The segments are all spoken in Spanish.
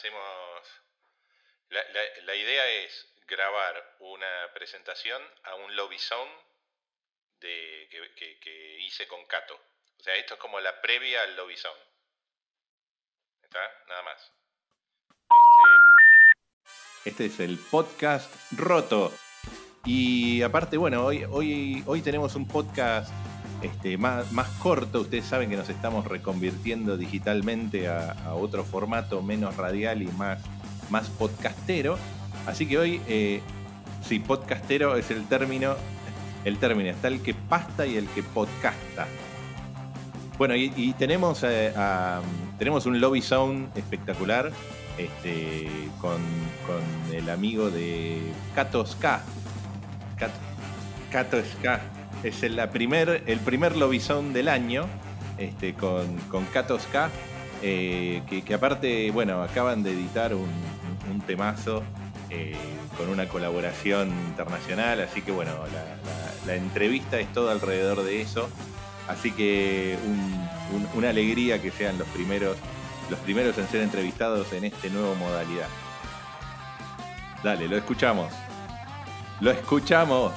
hacemos... La, idea es grabar una presentación a un lobby de, que, hice con Cato. O sea, esto es como la previa al lobby. ¿Está? Nada más. Este... este es el podcast roto. Y aparte, bueno, hoy, hoy, hoy tenemos un podcast este, más, más corto. Ustedes saben que nos estamos reconvirtiendo digitalmente a, otro formato menos radial y más, más podcastero. Así que hoy, eh, sí, podcastero es el término. El término está el que pasta y el que podcasta. Bueno, y, tenemos, eh, tenemos un lobby sound espectacular este, con, el amigo de Kato Ska. Kato Ska es el, primer, el primer lobizón del año este, con, con Katos K, eh, que, aparte, bueno, acaban de editar un, temazo eh, con una colaboración internacional, así que bueno, la, entrevista es todo alrededor de eso, así que una alegría que sean los primeros, los primeros en ser entrevistados en este nuevo modalidad. Dale, lo escuchamos. Lo escuchamos.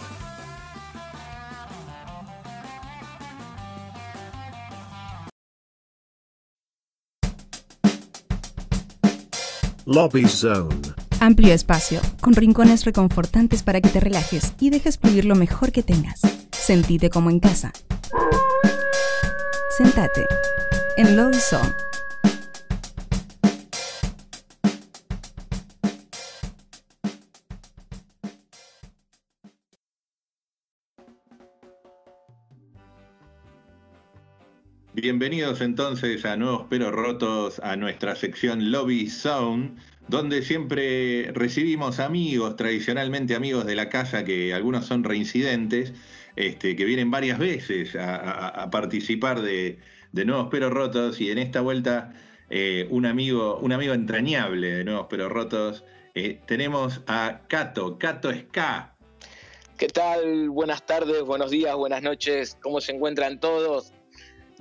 Lobby Zone. Amplio espacio, con rincones reconfortantes para que te relajes y dejes fluir lo mejor que tengas. Sentite como en casa. Sentate en Lobby Zone. Bienvenidos entonces a Nuevos Pero Rotos, a nuestra sección Lobby Zone, donde siempre recibimos amigos, tradicionalmente amigos de la casa, que algunos son reincidentes, este, que vienen varias veces a, participar de, Nuevos Pero Rotos, y en esta vuelta eh, un, amigo, un amigo entrañable de Nuevos Pero Rotos, eh, tenemos a Cato, Cato Ska. ¿Qué tal? Buenas tardes, buenos días, buenas noches, ¿cómo se encuentran todos?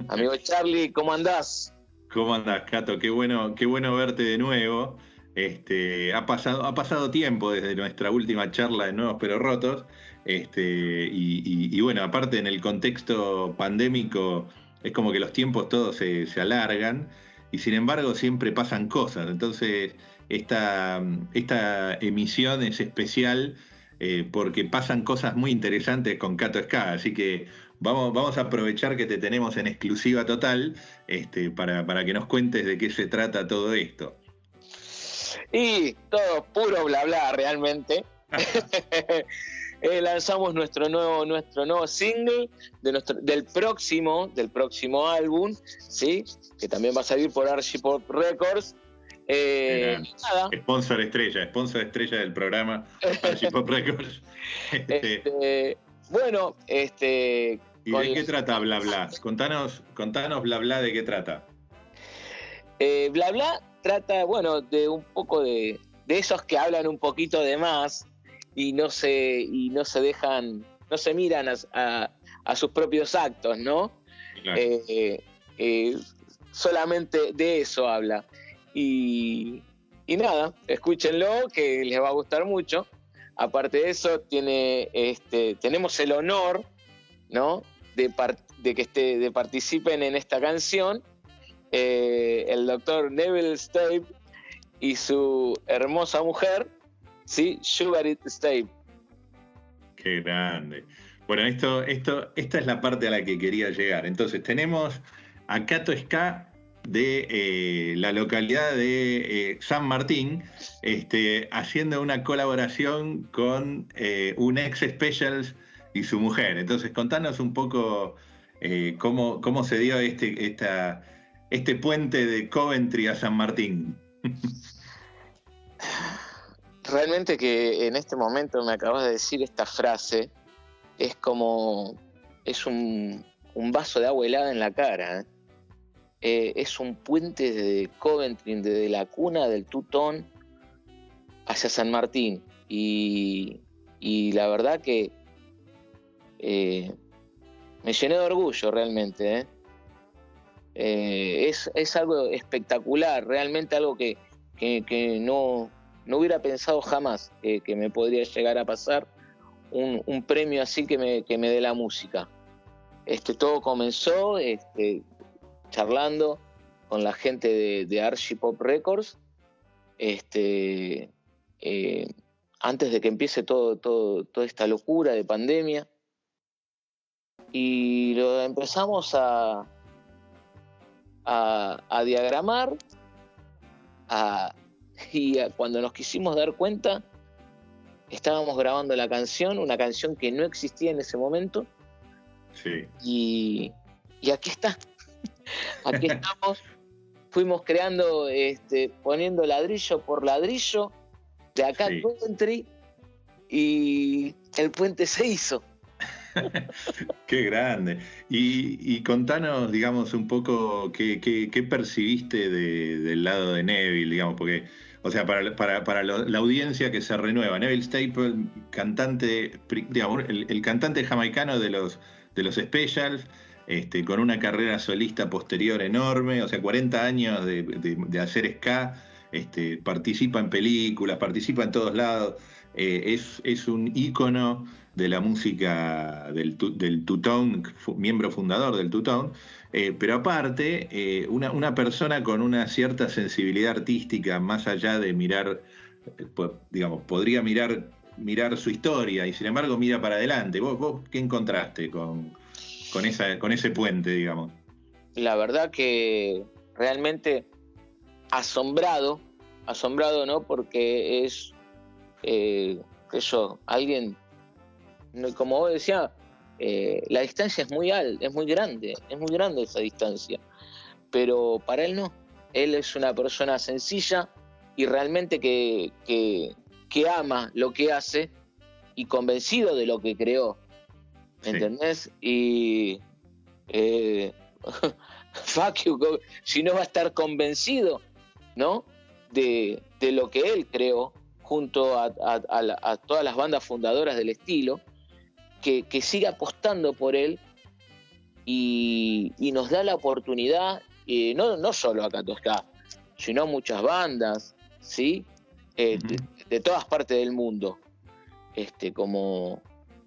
Amigo Charlie, ¿cómo andás? ¿Cómo andás, Cato? Qué bueno, qué bueno verte de nuevo. Este, ha, pasado, ha pasado tiempo desde nuestra última charla de Nuevos Pero Rotos. Este, y, bueno, aparte en el contexto pandémico, es como que los tiempos todos se, alargan y sin embargo siempre pasan cosas. Entonces, esta, esta emisión es especial eh, porque pasan cosas muy interesantes con Cato Ska. Así que Vamos, a aprovechar que te tenemos en exclusiva total este, para, que nos cuentes de qué se trata todo esto. Y todo puro bla bla realmente. Eh, lanzamos nuestro nuevo, nuestro nuevo single de nuestro, del próximo, del próximo álbum, ¿sí? que también va a salir por Archipop Records. Eh, sponsor estrella, sponsor estrella del programa Archipop Records. Este, bueno, este, ¿Y de qué trata Bla Bla? Contanos, contanos Bla Bla de qué trata. Eh, bla Bla trata, bueno, de un poco de, esos que hablan un poquito de más y no se, y no se dejan, no se miran a, sus propios actos, ¿no? Eh, eh, solamente de eso habla. Y, y, nada, escúchenlo, que les va a gustar mucho. Aparte de eso, tiene, este, tenemos el honor, ¿no? De, que esté, de participen en esta canción eh, el doctor Neville Stape y su hermosa mujer, ¿sí? Sugar It Stape. Qué grande. Bueno, esto, esto, esta es la parte a la que quería llegar. Entonces, tenemos a Cato Ska de eh, la localidad de eh, San Martín, este, haciendo una colaboración con un ex Specials y su mujer. Entonces, contanos un poco eh, cómo, cómo, se dio este, esta, este puente de Coventry a San Martín. Realmente que en este momento me acabas de decir esta frase, es como, es un, vaso de agua helada en la cara. ¿eh? Eh, es un puente de Coventry, desde la cuna del Tutón hacia San Martín. Y, y la verdad que eh, me llené de orgullo realmente. ¿eh? Eh, es, algo espectacular, realmente algo que, que, no, no hubiera pensado jamás que me podría llegar a pasar un, premio así que me, me dé la música. Este, todo comenzó este, charlando con la gente de, de Archie Pop Records, este, antes de que empiece todo, todo, toda esta locura de pandemia. Y lo empezamos a, a, diagramar y cuando nos quisimos dar cuenta, estábamos grabando la canción, una canción que no existía en ese momento. Sí. Y, aquí está. aquí estamos. Fuimos creando, este, poniendo ladrillo por ladrillo, de acá sí. country, y el puente se hizo. qué grande. Y, contanos, digamos, un poco qué, percibiste del lado de Neville, digamos, porque o sea, para, para, la audiencia que se renueva. Neville Staple, cantante, digamos, el, cantante jamaicano de los, de los Specials, este, con una carrera solista posterior enorme, o sea, 40 años de, hacer ska, este, participa en películas, participa en todos lados, eh, es, es, un ícono de la música del, del Tutón, miembro fundador del Tutón, eh, pero aparte, eh, una, persona con una cierta sensibilidad artística, más allá de mirar, digamos, podría mirar, mirar su historia y sin embargo mira para adelante. ¿Vos, vos qué encontraste con, con, esa, con ese puente, digamos? La verdad que realmente asombrado, asombrado, ¿no? Porque es, eso, alguien, como vos decías, eh, la distancia es muy alta, es muy grande, es muy grande esa distancia. Pero para él no. Él es una persona sencilla y realmente que, que, ama lo que hace y convencido de lo que creó. ¿Me entendés? Y eh, si no va a estar convencido, ¿no? De, lo que él creó junto a, a, todas las bandas fundadoras del estilo que, que siga apostando por él y, nos da la oportunidad, y no, no solo a Catosca, sino muchas bandas, ¿sí? Eh, de, todas partes del mundo. Este, como,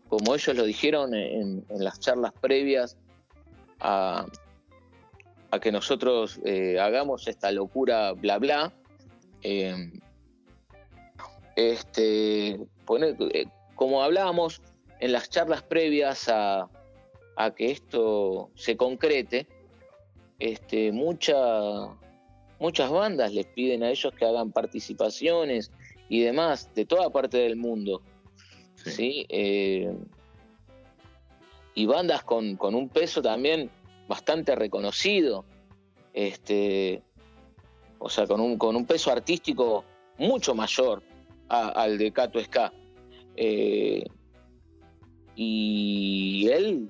como ellos lo dijeron en, las charlas previas a, a que nosotros eh, hagamos esta locura bla bla. Eh, este, como hablábamos, en las charlas previas a, que esto se concrete, este, muchas bandas les piden a ellos que hagan participaciones y demás de toda parte del mundo. Sí. Eh, y bandas con, un peso también bastante reconocido. Este, o sea, con un, con un peso artístico mucho mayor al de Cato Ska. Eh, y él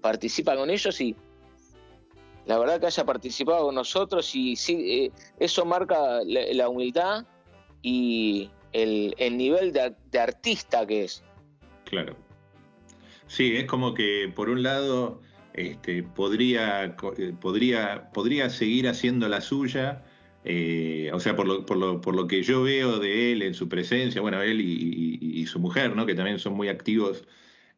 participa con ellos y la verdad que haya participado con nosotros y sí, eh, eso marca la, humildad y el, nivel de, artista que es. Claro. Sí, es como que por un lado este, podría, eh, podría, podría seguir haciendo la suya, eh, o sea, por lo, por, lo, por lo, que yo veo de él en su presencia, bueno, él y, su mujer, ¿no? que también son muy activos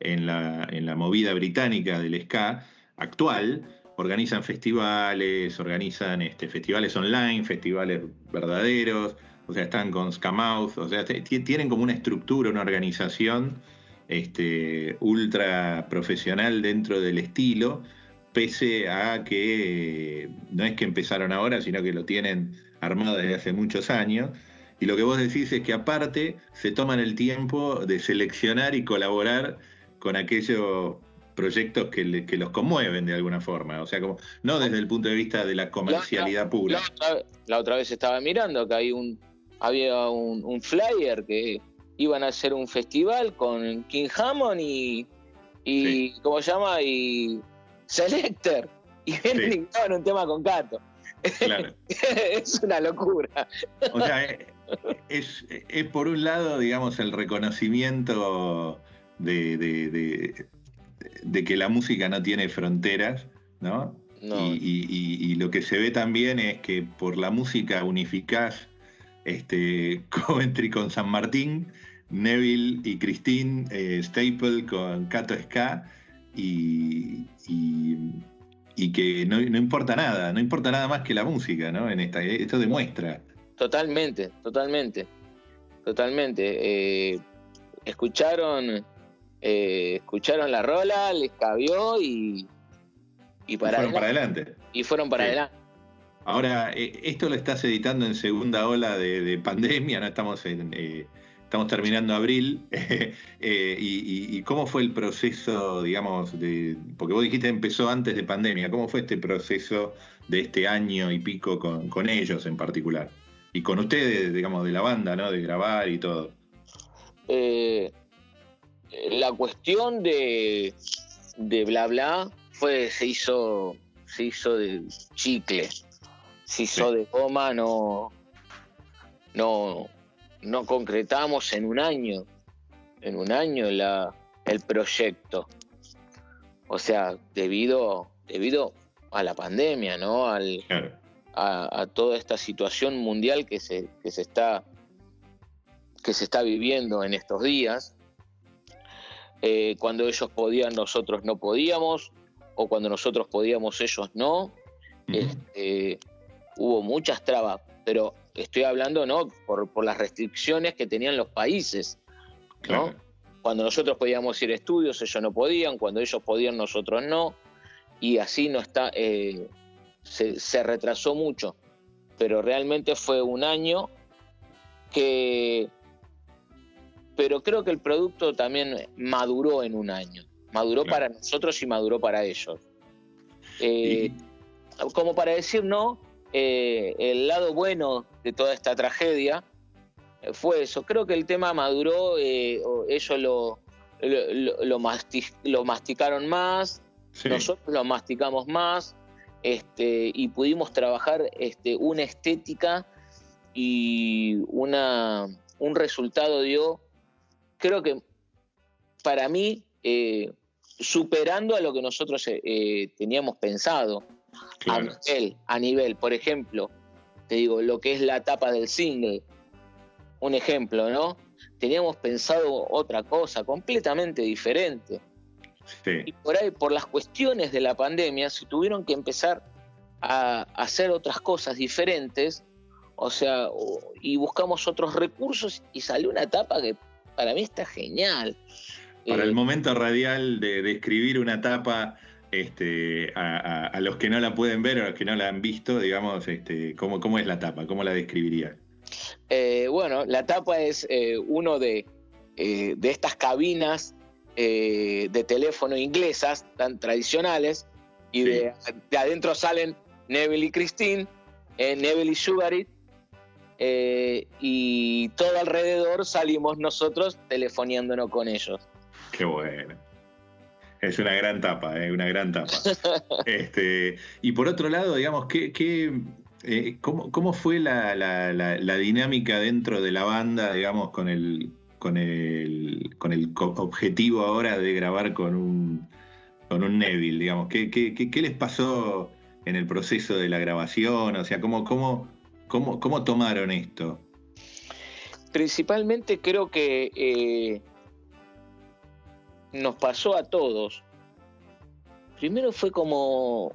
en la, en la movida británica del ska actual, organizan festivales, organizan este, festivales online, festivales verdaderos, o sea, están con Scamouth, o sea, tienen como una estructura, una organización este, ultra profesional dentro del estilo, pese a que no es que empezaron ahora, sino que lo tienen armado desde hace muchos años. Y lo que vos decís es que aparte se toman el tiempo de seleccionar y colaborar con aquellos proyectos que, los conmueven de alguna forma, o sea, como no desde el punto de vista de la comercialidad pura. La otra, vez estaba mirando que hay un había un, flyer que iban a hacer un festival con King Hammond y, y ¿cómo se llama? y Selector y vienen sí. un tema con Cato. Claro. es una locura. O sea, es, es por un lado, digamos, el reconocimiento de, de, que la música no tiene fronteras, ¿no? Y, lo que se ve también es que por la música unificás este, Coventry con San Martín, Neville y Christine, eh, Staple con Cato Ska y, y, que no, importa nada, no importa nada más que la música, ¿no? En esta, esto demuestra. Totalmente, totalmente, totalmente. Eh, escucharon, eh, escucharon la rola, les cabió y, y, para, fueron para adelante. Y fueron para adelante. Ahora, esto lo estás editando en segunda ola de, pandemia, ¿no? Estamos en, estamos terminando abril, eh, y, cómo fue el proceso, digamos, de, porque vos dijiste empezó antes de pandemia, ¿cómo fue este proceso de este año y pico con, ellos en particular? Y con ustedes, digamos, de la banda, ¿no? De grabar y todo. Eh, la cuestión de, de bla bla fue, se hizo, se hizo de chicle, se hizo de goma, no, no, no concretamos en un año, en un año la, el proyecto. O sea, debido, debido a la pandemia, ¿no? Al, a, toda esta situación mundial que se, que se está que se está viviendo en estos días. Eh, cuando ellos podían, nosotros no podíamos, o cuando nosotros podíamos, ellos no. Este, hubo muchas trabas, pero estoy hablando no por, las restricciones que tenían los países, ¿no? Cuando nosotros podíamos ir a estudios, ellos no podían, cuando ellos podían, nosotros no, y así no está, eh, se, retrasó mucho, pero realmente fue un año que, pero creo que el producto también maduró en un año, maduró para nosotros y maduró para ellos. Eh, como para decir, no, eh, el lado bueno de toda esta tragedia eh, fue eso. Creo que el tema maduró, eh, ellos lo, lo, masticaron más, nosotros lo masticamos más, este, y pudimos trabajar este, una estética y una, un resultado dio, creo que para mí, superando a lo que nosotros teníamos pensado. A, nivel, a nivel, por ejemplo, te digo, lo que es la tapa del single, un ejemplo, ¿no? Teníamos pensado otra cosa completamente diferente. Y por ahí, por las cuestiones de la pandemia, se tuvieron que empezar a hacer otras cosas diferentes, o sea, y buscamos otros recursos y salió una tapa que para mí está genial. Para el eh, momento radial de, de escribir una tapa este, a, los que no la pueden ver o a los que no la han visto, digamos, este, ¿cómo, cómo es la tapa? ¿Cómo la describiría? Eh, bueno, la tapa es eh, uno de, eh, de, estas cabinas de teléfono inglesas tan tradicionales y de, adentro salen Neville y Christine, Neville y Sugarit y todo alrededor salimos nosotros telefoneándonos con ellos. Qué bueno. Es una gran tapa, eh, una gran tapa. este, y por otro lado, digamos, ¿qué, eh, cómo, fue la, dinámica dentro de la banda, digamos, con el, con el, con el objetivo ahora de grabar con un, con un Neville, digamos? ¿Qué, qué, les pasó en el proceso de la grabación? O sea, ¿cómo, cómo, cómo, cómo tomaron esto? Principalmente creo que eh, nos pasó a todos. Primero fue como,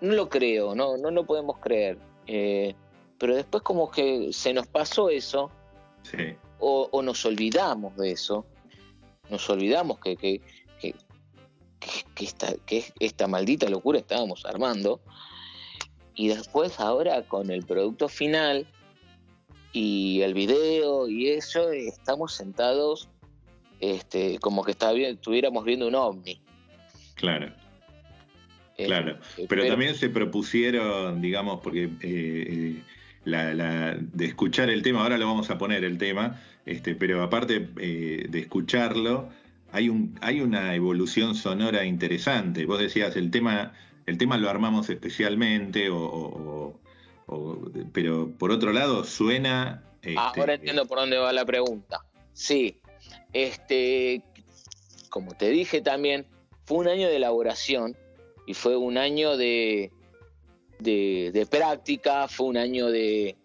no lo creo, no, no lo podemos creer. Eh, pero después como que se nos pasó eso, o, nos olvidamos de eso, nos olvidamos que, que, que, esta, que esta maldita locura estábamos armando, y después ahora con el producto final y el video y eso, estamos sentados este, como que estuviéramos viendo un ovni. Claro. Eh, claro, eh, pero, también se propusieron, digamos, porque eh, de escuchar el tema, ahora lo vamos a poner el tema, este, pero aparte de escucharlo, hay, un, hay una evolución sonora interesante. Vos decías, el tema, el tema lo armamos especialmente, o, pero por otro lado suena... ahora este, entiendo por dónde va la pregunta. Sí, este, como te dije también, fue un año de elaboración y fue un año de, de, práctica, fue un año de,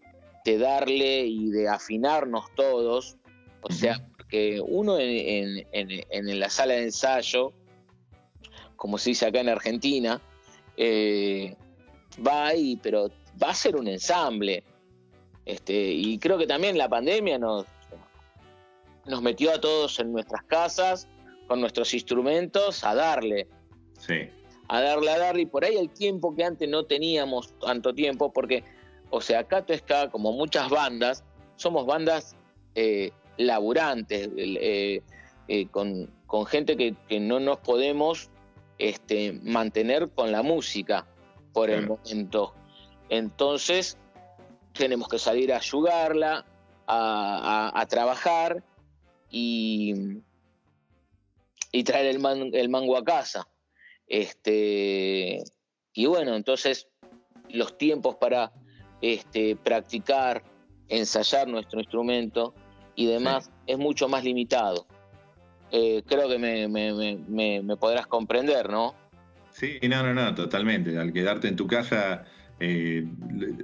de darle y de afinarnos todos. O sea, porque uno en, la sala de ensayo, como se dice acá en Argentina, eh, va ahí, pero va a ser un ensamble. Este, y creo que también la pandemia nos, nos metió a todos en nuestras casas con nuestros instrumentos a darle. Sí. A darle, a darle. Y por ahí el tiempo que antes no teníamos tanto tiempo, porque, o sea, Cato Ska, como muchas bandas, somos bandas eh, laburantes, eh, eh, con, gente que, no nos podemos este, mantener con la música por el momento. Entonces, tenemos que salir a ayudarla, a, trabajar y, y traer el, el mango a casa. Este, y bueno, entonces los tiempos para este, practicar, ensayar nuestro instrumento y demás es mucho más limitado. Eh, creo que me, me, podrás comprender, ¿no? Sí, no, no, no, totalmente. Al quedarte en tu casa, eh,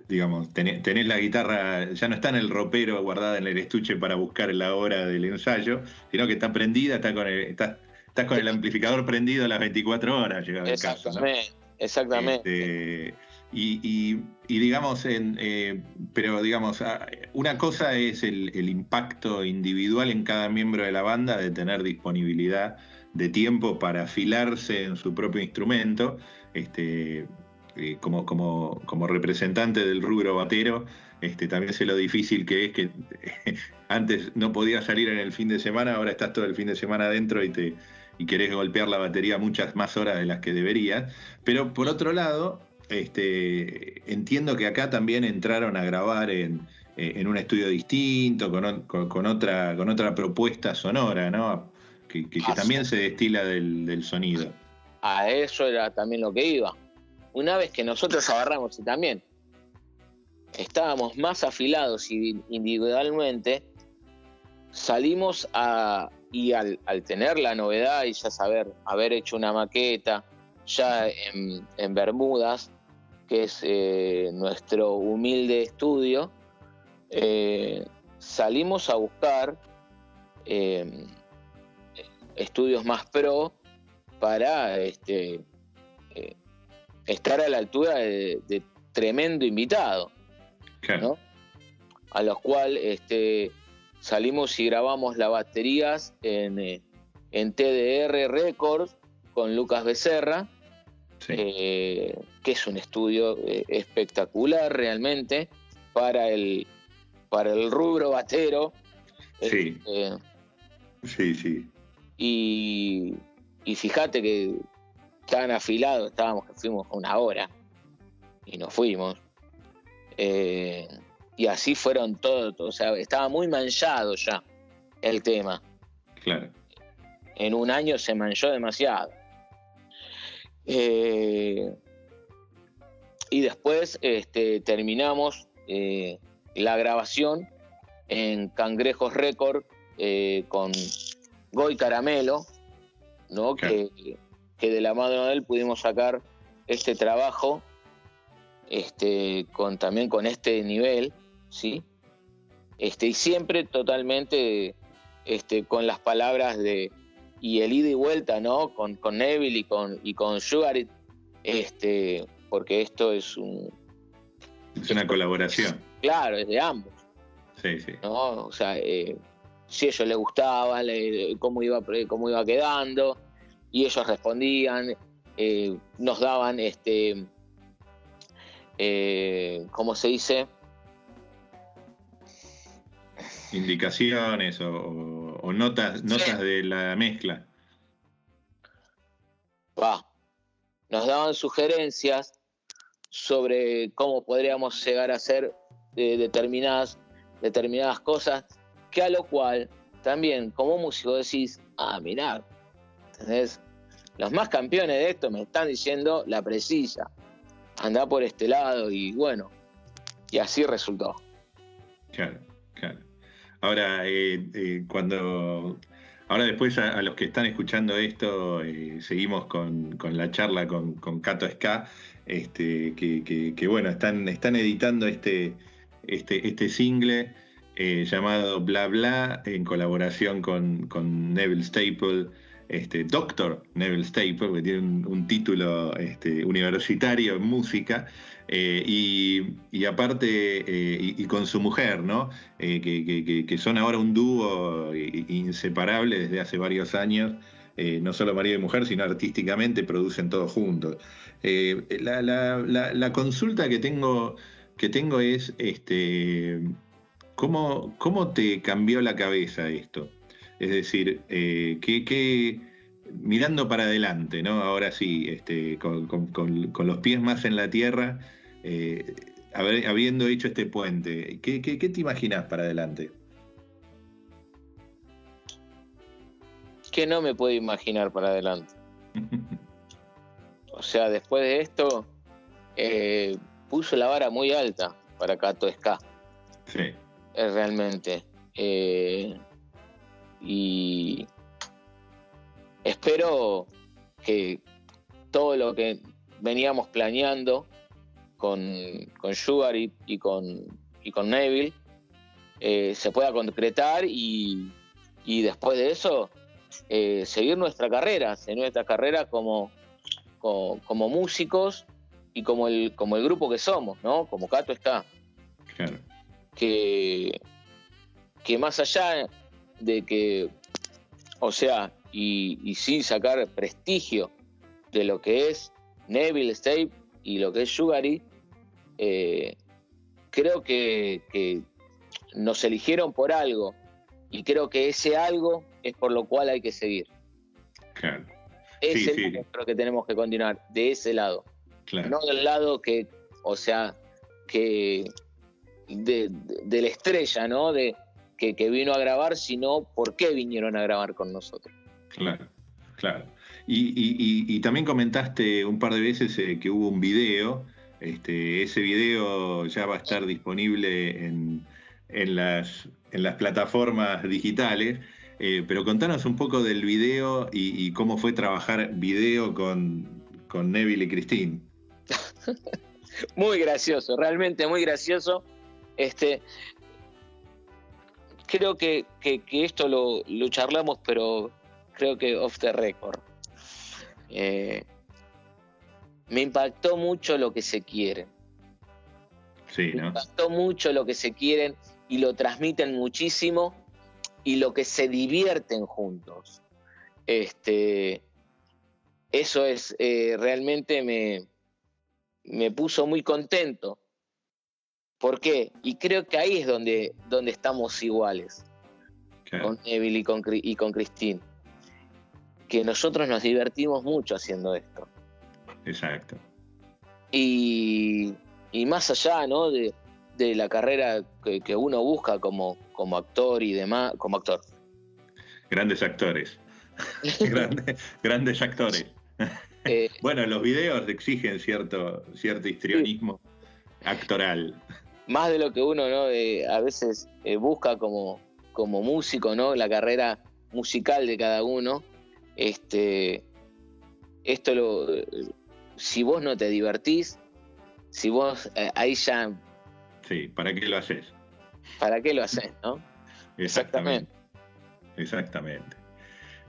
digamos, tenés, la guitarra, ya no está en el ropero guardada en el estuche para buscar la hora del ensayo, sino que está prendida, está con el, está, estás con el amplificador prendido las 24 horas, llegado el caso. Exactamente. Este, y, digamos, en, eh, pero digamos, una cosa es el, impacto individual en cada miembro de la banda de tener disponibilidad de tiempo para afilarse en su propio instrumento. Este, eh, como, como, como, representante del rubro batero, este, también sé lo difícil que es que antes no podías salir en el fin de semana, ahora estás todo el fin de semana adentro y te y querés golpear la batería muchas más horas de las que deberías. Pero por otro lado, este, entiendo que acá también entraron a grabar en, un estudio distinto, con, otra, con otra propuesta sonora, ¿no? Que, también se destila del, sonido. A eso era también lo que iba. Una vez que nosotros agarramos y también estábamos más afilados individualmente, salimos a, y al, tener la novedad y ya saber, haber hecho una maqueta ya en Bermudas, que es eh, nuestro humilde estudio, eh, salimos a buscar eh, estudios más pro para este, estar a la altura de, tremendo invitado, a los cuales este, salimos y grabamos las baterías en, en TDR Records con Lucas Becerra eh, que es un estudio eh, espectacular realmente para el, para el rubro batero. Sí. Sí, sí. Y, y fíjate que tan afilados estábamos que fuimos una hora y nos fuimos. Eh, y así fueron todos, o sea, estaba muy manchado ya el tema. Claro. En un año se manchó demasiado. Eh, y después este, terminamos eh, la grabación en Cangrejos Record con Goy Caramelo, ¿no? Que, de la mano de él pudimos sacar este trabajo este, con, también con este nivel, ¿sí? Este, y siempre totalmente este, con las palabras de, y el ida y vuelta, ¿no? Con, con Neville y con, y con Sugar, este, porque esto es un... Es una colaboración. Claro, es de ambos. Sí, sí. ¿no? O sea, eh, si a ellos les gustaba, cómo, iba, cómo iba quedando, y ellos respondían, eh, nos daban, este, eh, ¿cómo se dice? Indicaciones o o notas, notas de la mezcla. Va. Nos daban sugerencias sobre cómo podríamos llegar a hacer determinadas, determinadas cosas, que a lo cual también como músico decís, ah, mirá, Los más campeones de esto me están diciendo la precisa, anda por este lado y bueno, y así resultó. Claro, claro. Ahora, eh, eh, cuando. Ahora, después, a, los que están escuchando esto, eh, seguimos con, la charla con, con Cato Ska, este, que, bueno, están, están editando este, este, este single llamado Bla Bla en colaboración con, con Neville Staple, este, Doctor Neville Staple, que tiene un, título este, universitario en música, eh, y, aparte, eh, y, con su mujer, ¿no? Que, que, son ahora un dúo inseparable desde hace varios años. no solo marido y mujer, sino artísticamente producen todo juntos. La, la, consulta que tengo, que tengo es, este, ¿Cómo, ¿Cómo, te cambió la cabeza esto? Es decir, eh, que, mirando para adelante, ¿no? Ahora sí, este, con, los pies más en la tierra, eh, habiendo hecho este puente, ¿qué, te imaginas para adelante? Que no me puedo imaginar para adelante. o sea, después de esto, eh, puso la vara muy alta para Cato Ska. Sí realmente. Eh, y espero que todo lo que veníamos planeando con, con Sugar y, con, y con Neville eh, se pueda concretar y, después de eso eh, seguir nuestra carrera, seguir nuestra carrera como, como, músicos y como el, como el grupo que somos, ¿no? Como Cato está. Claro que, que más allá de que, o sea, y, sin sacar prestigio de lo que es Neville State y lo que es Sugary, eh, creo que, nos eligieron por algo y creo que ese algo es por lo cual hay que seguir. Claro. Es el que tenemos que continuar, de ese lado. No del lado que, o sea, que, de, la estrella, ¿no? De, que, vino a grabar, sino por qué vinieron a grabar con nosotros. Claro, claro. Y, también comentaste un par de veces eh, que hubo un video. Este, ese video ya va a estar disponible en, las, en las plataformas digitales. Eh, pero contanos un poco del video y, cómo fue trabajar video con, con Neville y Christine. muy gracioso, realmente muy gracioso. Este, creo que, esto lo, charlamos, pero creo que off the record. Eh, me impactó mucho lo que se quieren. Sí, ¿no? Me impactó mucho lo que se quieren y lo transmiten muchísimo y lo que se divierten juntos. Este, eso es, eh, realmente me, me puso muy contento ¿Por qué? Y creo que ahí es donde, donde estamos iguales. Con Neville y con, y con Christine. Que nosotros nos divertimos mucho haciendo esto. Exacto. Y, más allá, ¿no? De, la carrera que, uno busca como, como actor y demás, como actor. Grandes actores. grandes, actores. Eh, bueno, los videos exigen cierto, cierto histrionismo actoral más de lo que uno ¿no? a veces eh, busca como, como músico, ¿no? La carrera musical de cada uno. Este, esto lo, si vos no te divertís, si vos eh, ahí ya. Sí, ¿para qué lo haces? ¿Para qué lo haces, no? Exactamente. Exactamente.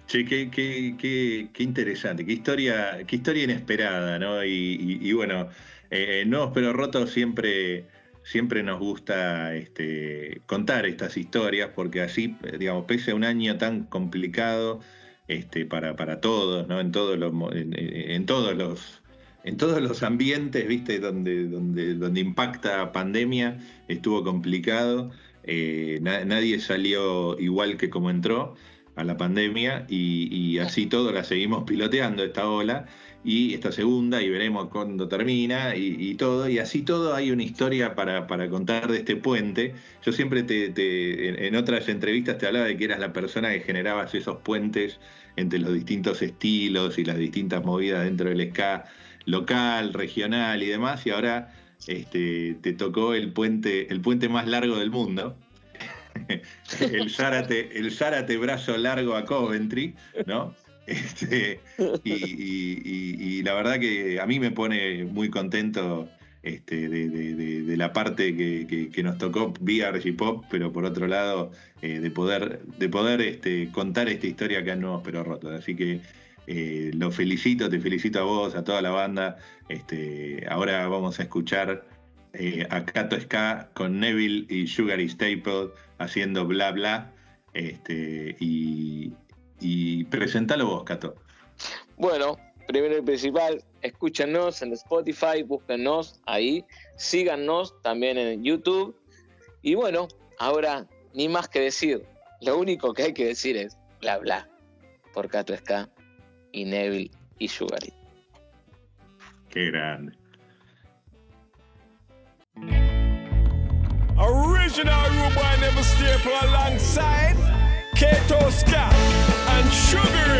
Che, qué, qué, qué, qué, interesante, qué historia, qué historia inesperada, ¿no? Y, bueno, eh, no, pero roto siempre siempre nos gusta este, contar estas historias porque así, digamos, pese a un año tan complicado este, para, para todos, ¿no? En todos los, en, todos los en todos los ambientes, viste, donde, donde, donde impacta pandemia, estuvo complicado. Eh, nadie salió igual que como entró a la pandemia y, y así todo la seguimos piloteando esta ola y esta segunda y veremos cuándo termina y, todo. Y así todo hay una historia para, contar de este puente. Yo siempre te, en, otras entrevistas te hablaba de que eras la persona que generabas esos puentes entre los distintos estilos y las distintas movidas dentro del ska local, regional y demás. Y ahora este, te tocó el puente, el puente más largo del mundo. el Zárate, el Zárate brazo largo a Coventry, ¿no? Este, y, la verdad que a mí me pone muy contento este, de, la parte que, nos tocó vía Pop, pero por otro lado, eh, de poder, de poder este, contar esta historia acá en Nuevos Pero Rotos. Así que eh, lo felicito, te felicito a vos, a toda la banda. Ahora vamos a escuchar eh, a Kato Ska con Neville y Sugar Staple haciendo bla bla. Y, y presentalo vos, Kato. Bueno, primero y principal, escúchenos en Spotify, búsquennos ahí, síganos también en YouTube. Y bueno, ahora ni más que decir, lo único que hay que decir es bla bla por Kato Ska y Neville y Sugary. Qué grande. Original Rubai never staple alongside Kato Ska and Sugary.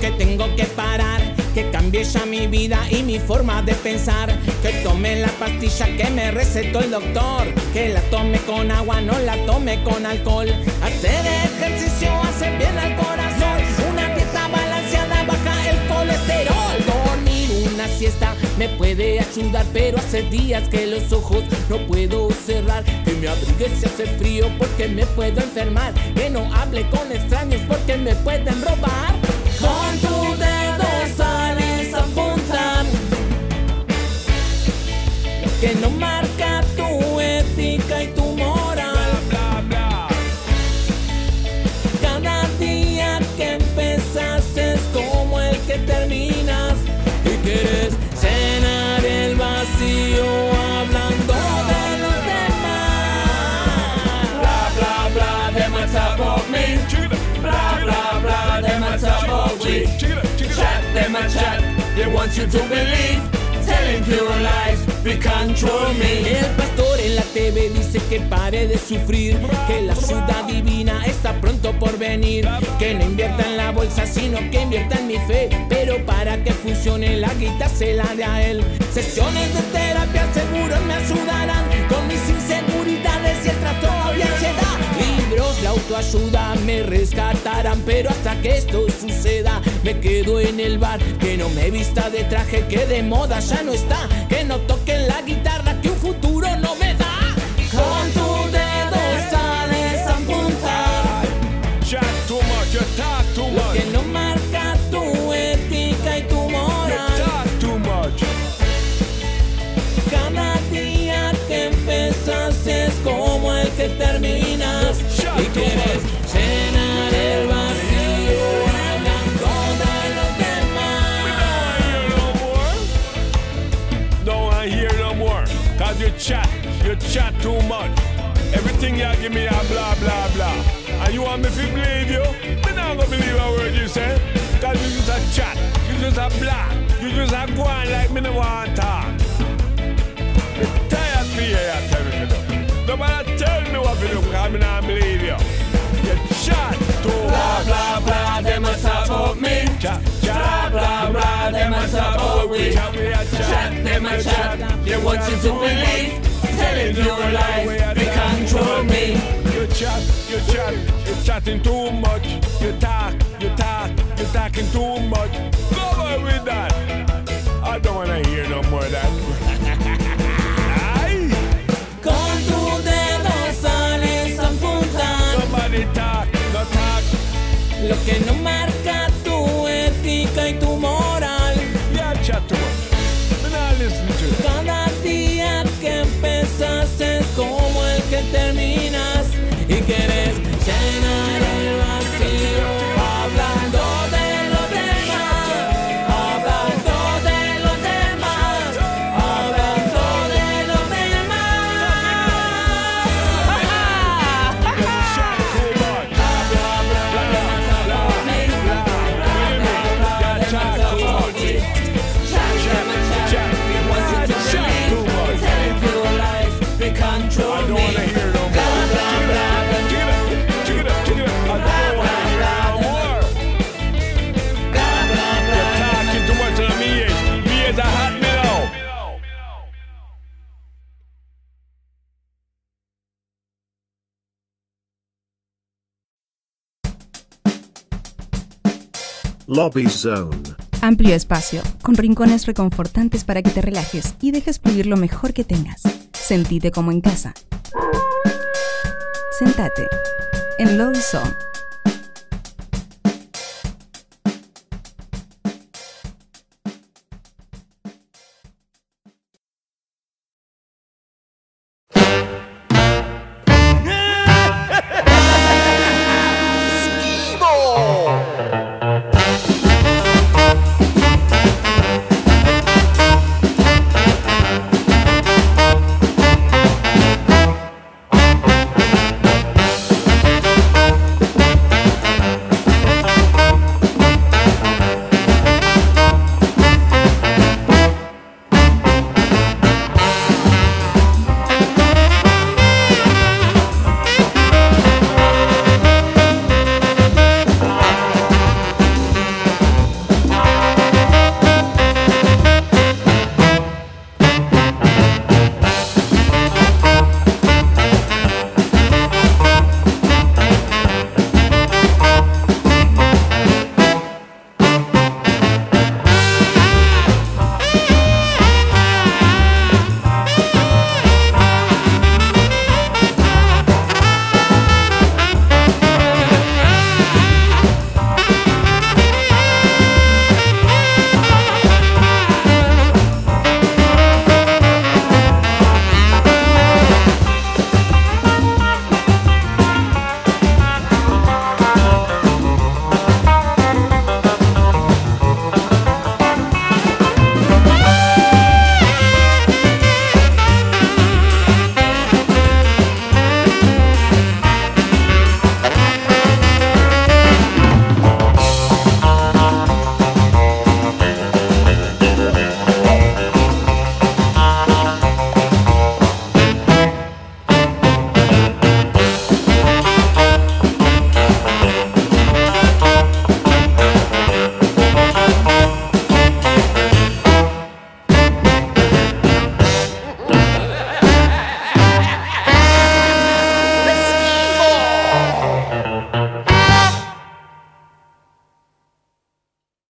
Que tengo que parar, ya mi vida y mi forma de pensar, que tome la pastilla que me recetó el doctor, que la tome con agua, no la tome con alcohol, hacer ejercicio hace bien al corazón, una dieta balanceada baja el colesterol, dormir una siesta me puede ayudar, pero hace días que los ojos no puedo cerrar. Que me abrigue si hace frío porque me puedo enfermar. Que no hable con extraños porque me pueden robar. Con que no marca tu ética y tu moral. Cada día que empezas es como el que terminas y quieres hablando de los demás. Bla bla bla, them a talk about me. Bla bla bla, them a talk about. Chat, them a chat, they want you to believe. El pastor en la TV dice que pare de sufrir, que la ciudad divina está pronto por venir, que no invierta en la bolsa, sino que invierta en mi fe. Pero para que funcione la guita se la de a él. Sesiones de terapia seguro me ayudarán con mis inseguridades y el trastorno de ansiedad. De autoayuda me rescatarán, pero hasta que esto suceda me quedo en el bar, que no me vista de traje, que de moda ya no está, que no toque la guitarra, quieres llenar el vacío I hear no more. Cause you chat, you chat too much. Everything you give me a blah blah blah. And you want me to believe you? Me not gonna believe a word you say. Cause you just a chat, you just a blah, you just a go like me no want talk. Chat, Blah blah blah, them a talk about we. Chat, we a Chat, them a chat. They want you to believe, telling you lies. They control me. You chat, you chat, you're chatting too much. You talk, you talk, you're talking too much. Go away with that. I don't wanna hear no more of that. Somebody talk, no talk. Lo que no marca Lobby Zone. Amplio espacio, con rincones reconfortantes para que te relajes y dejes fluir lo mejor que tengas. Sentite como en casa. Sentate en Lobby Zone.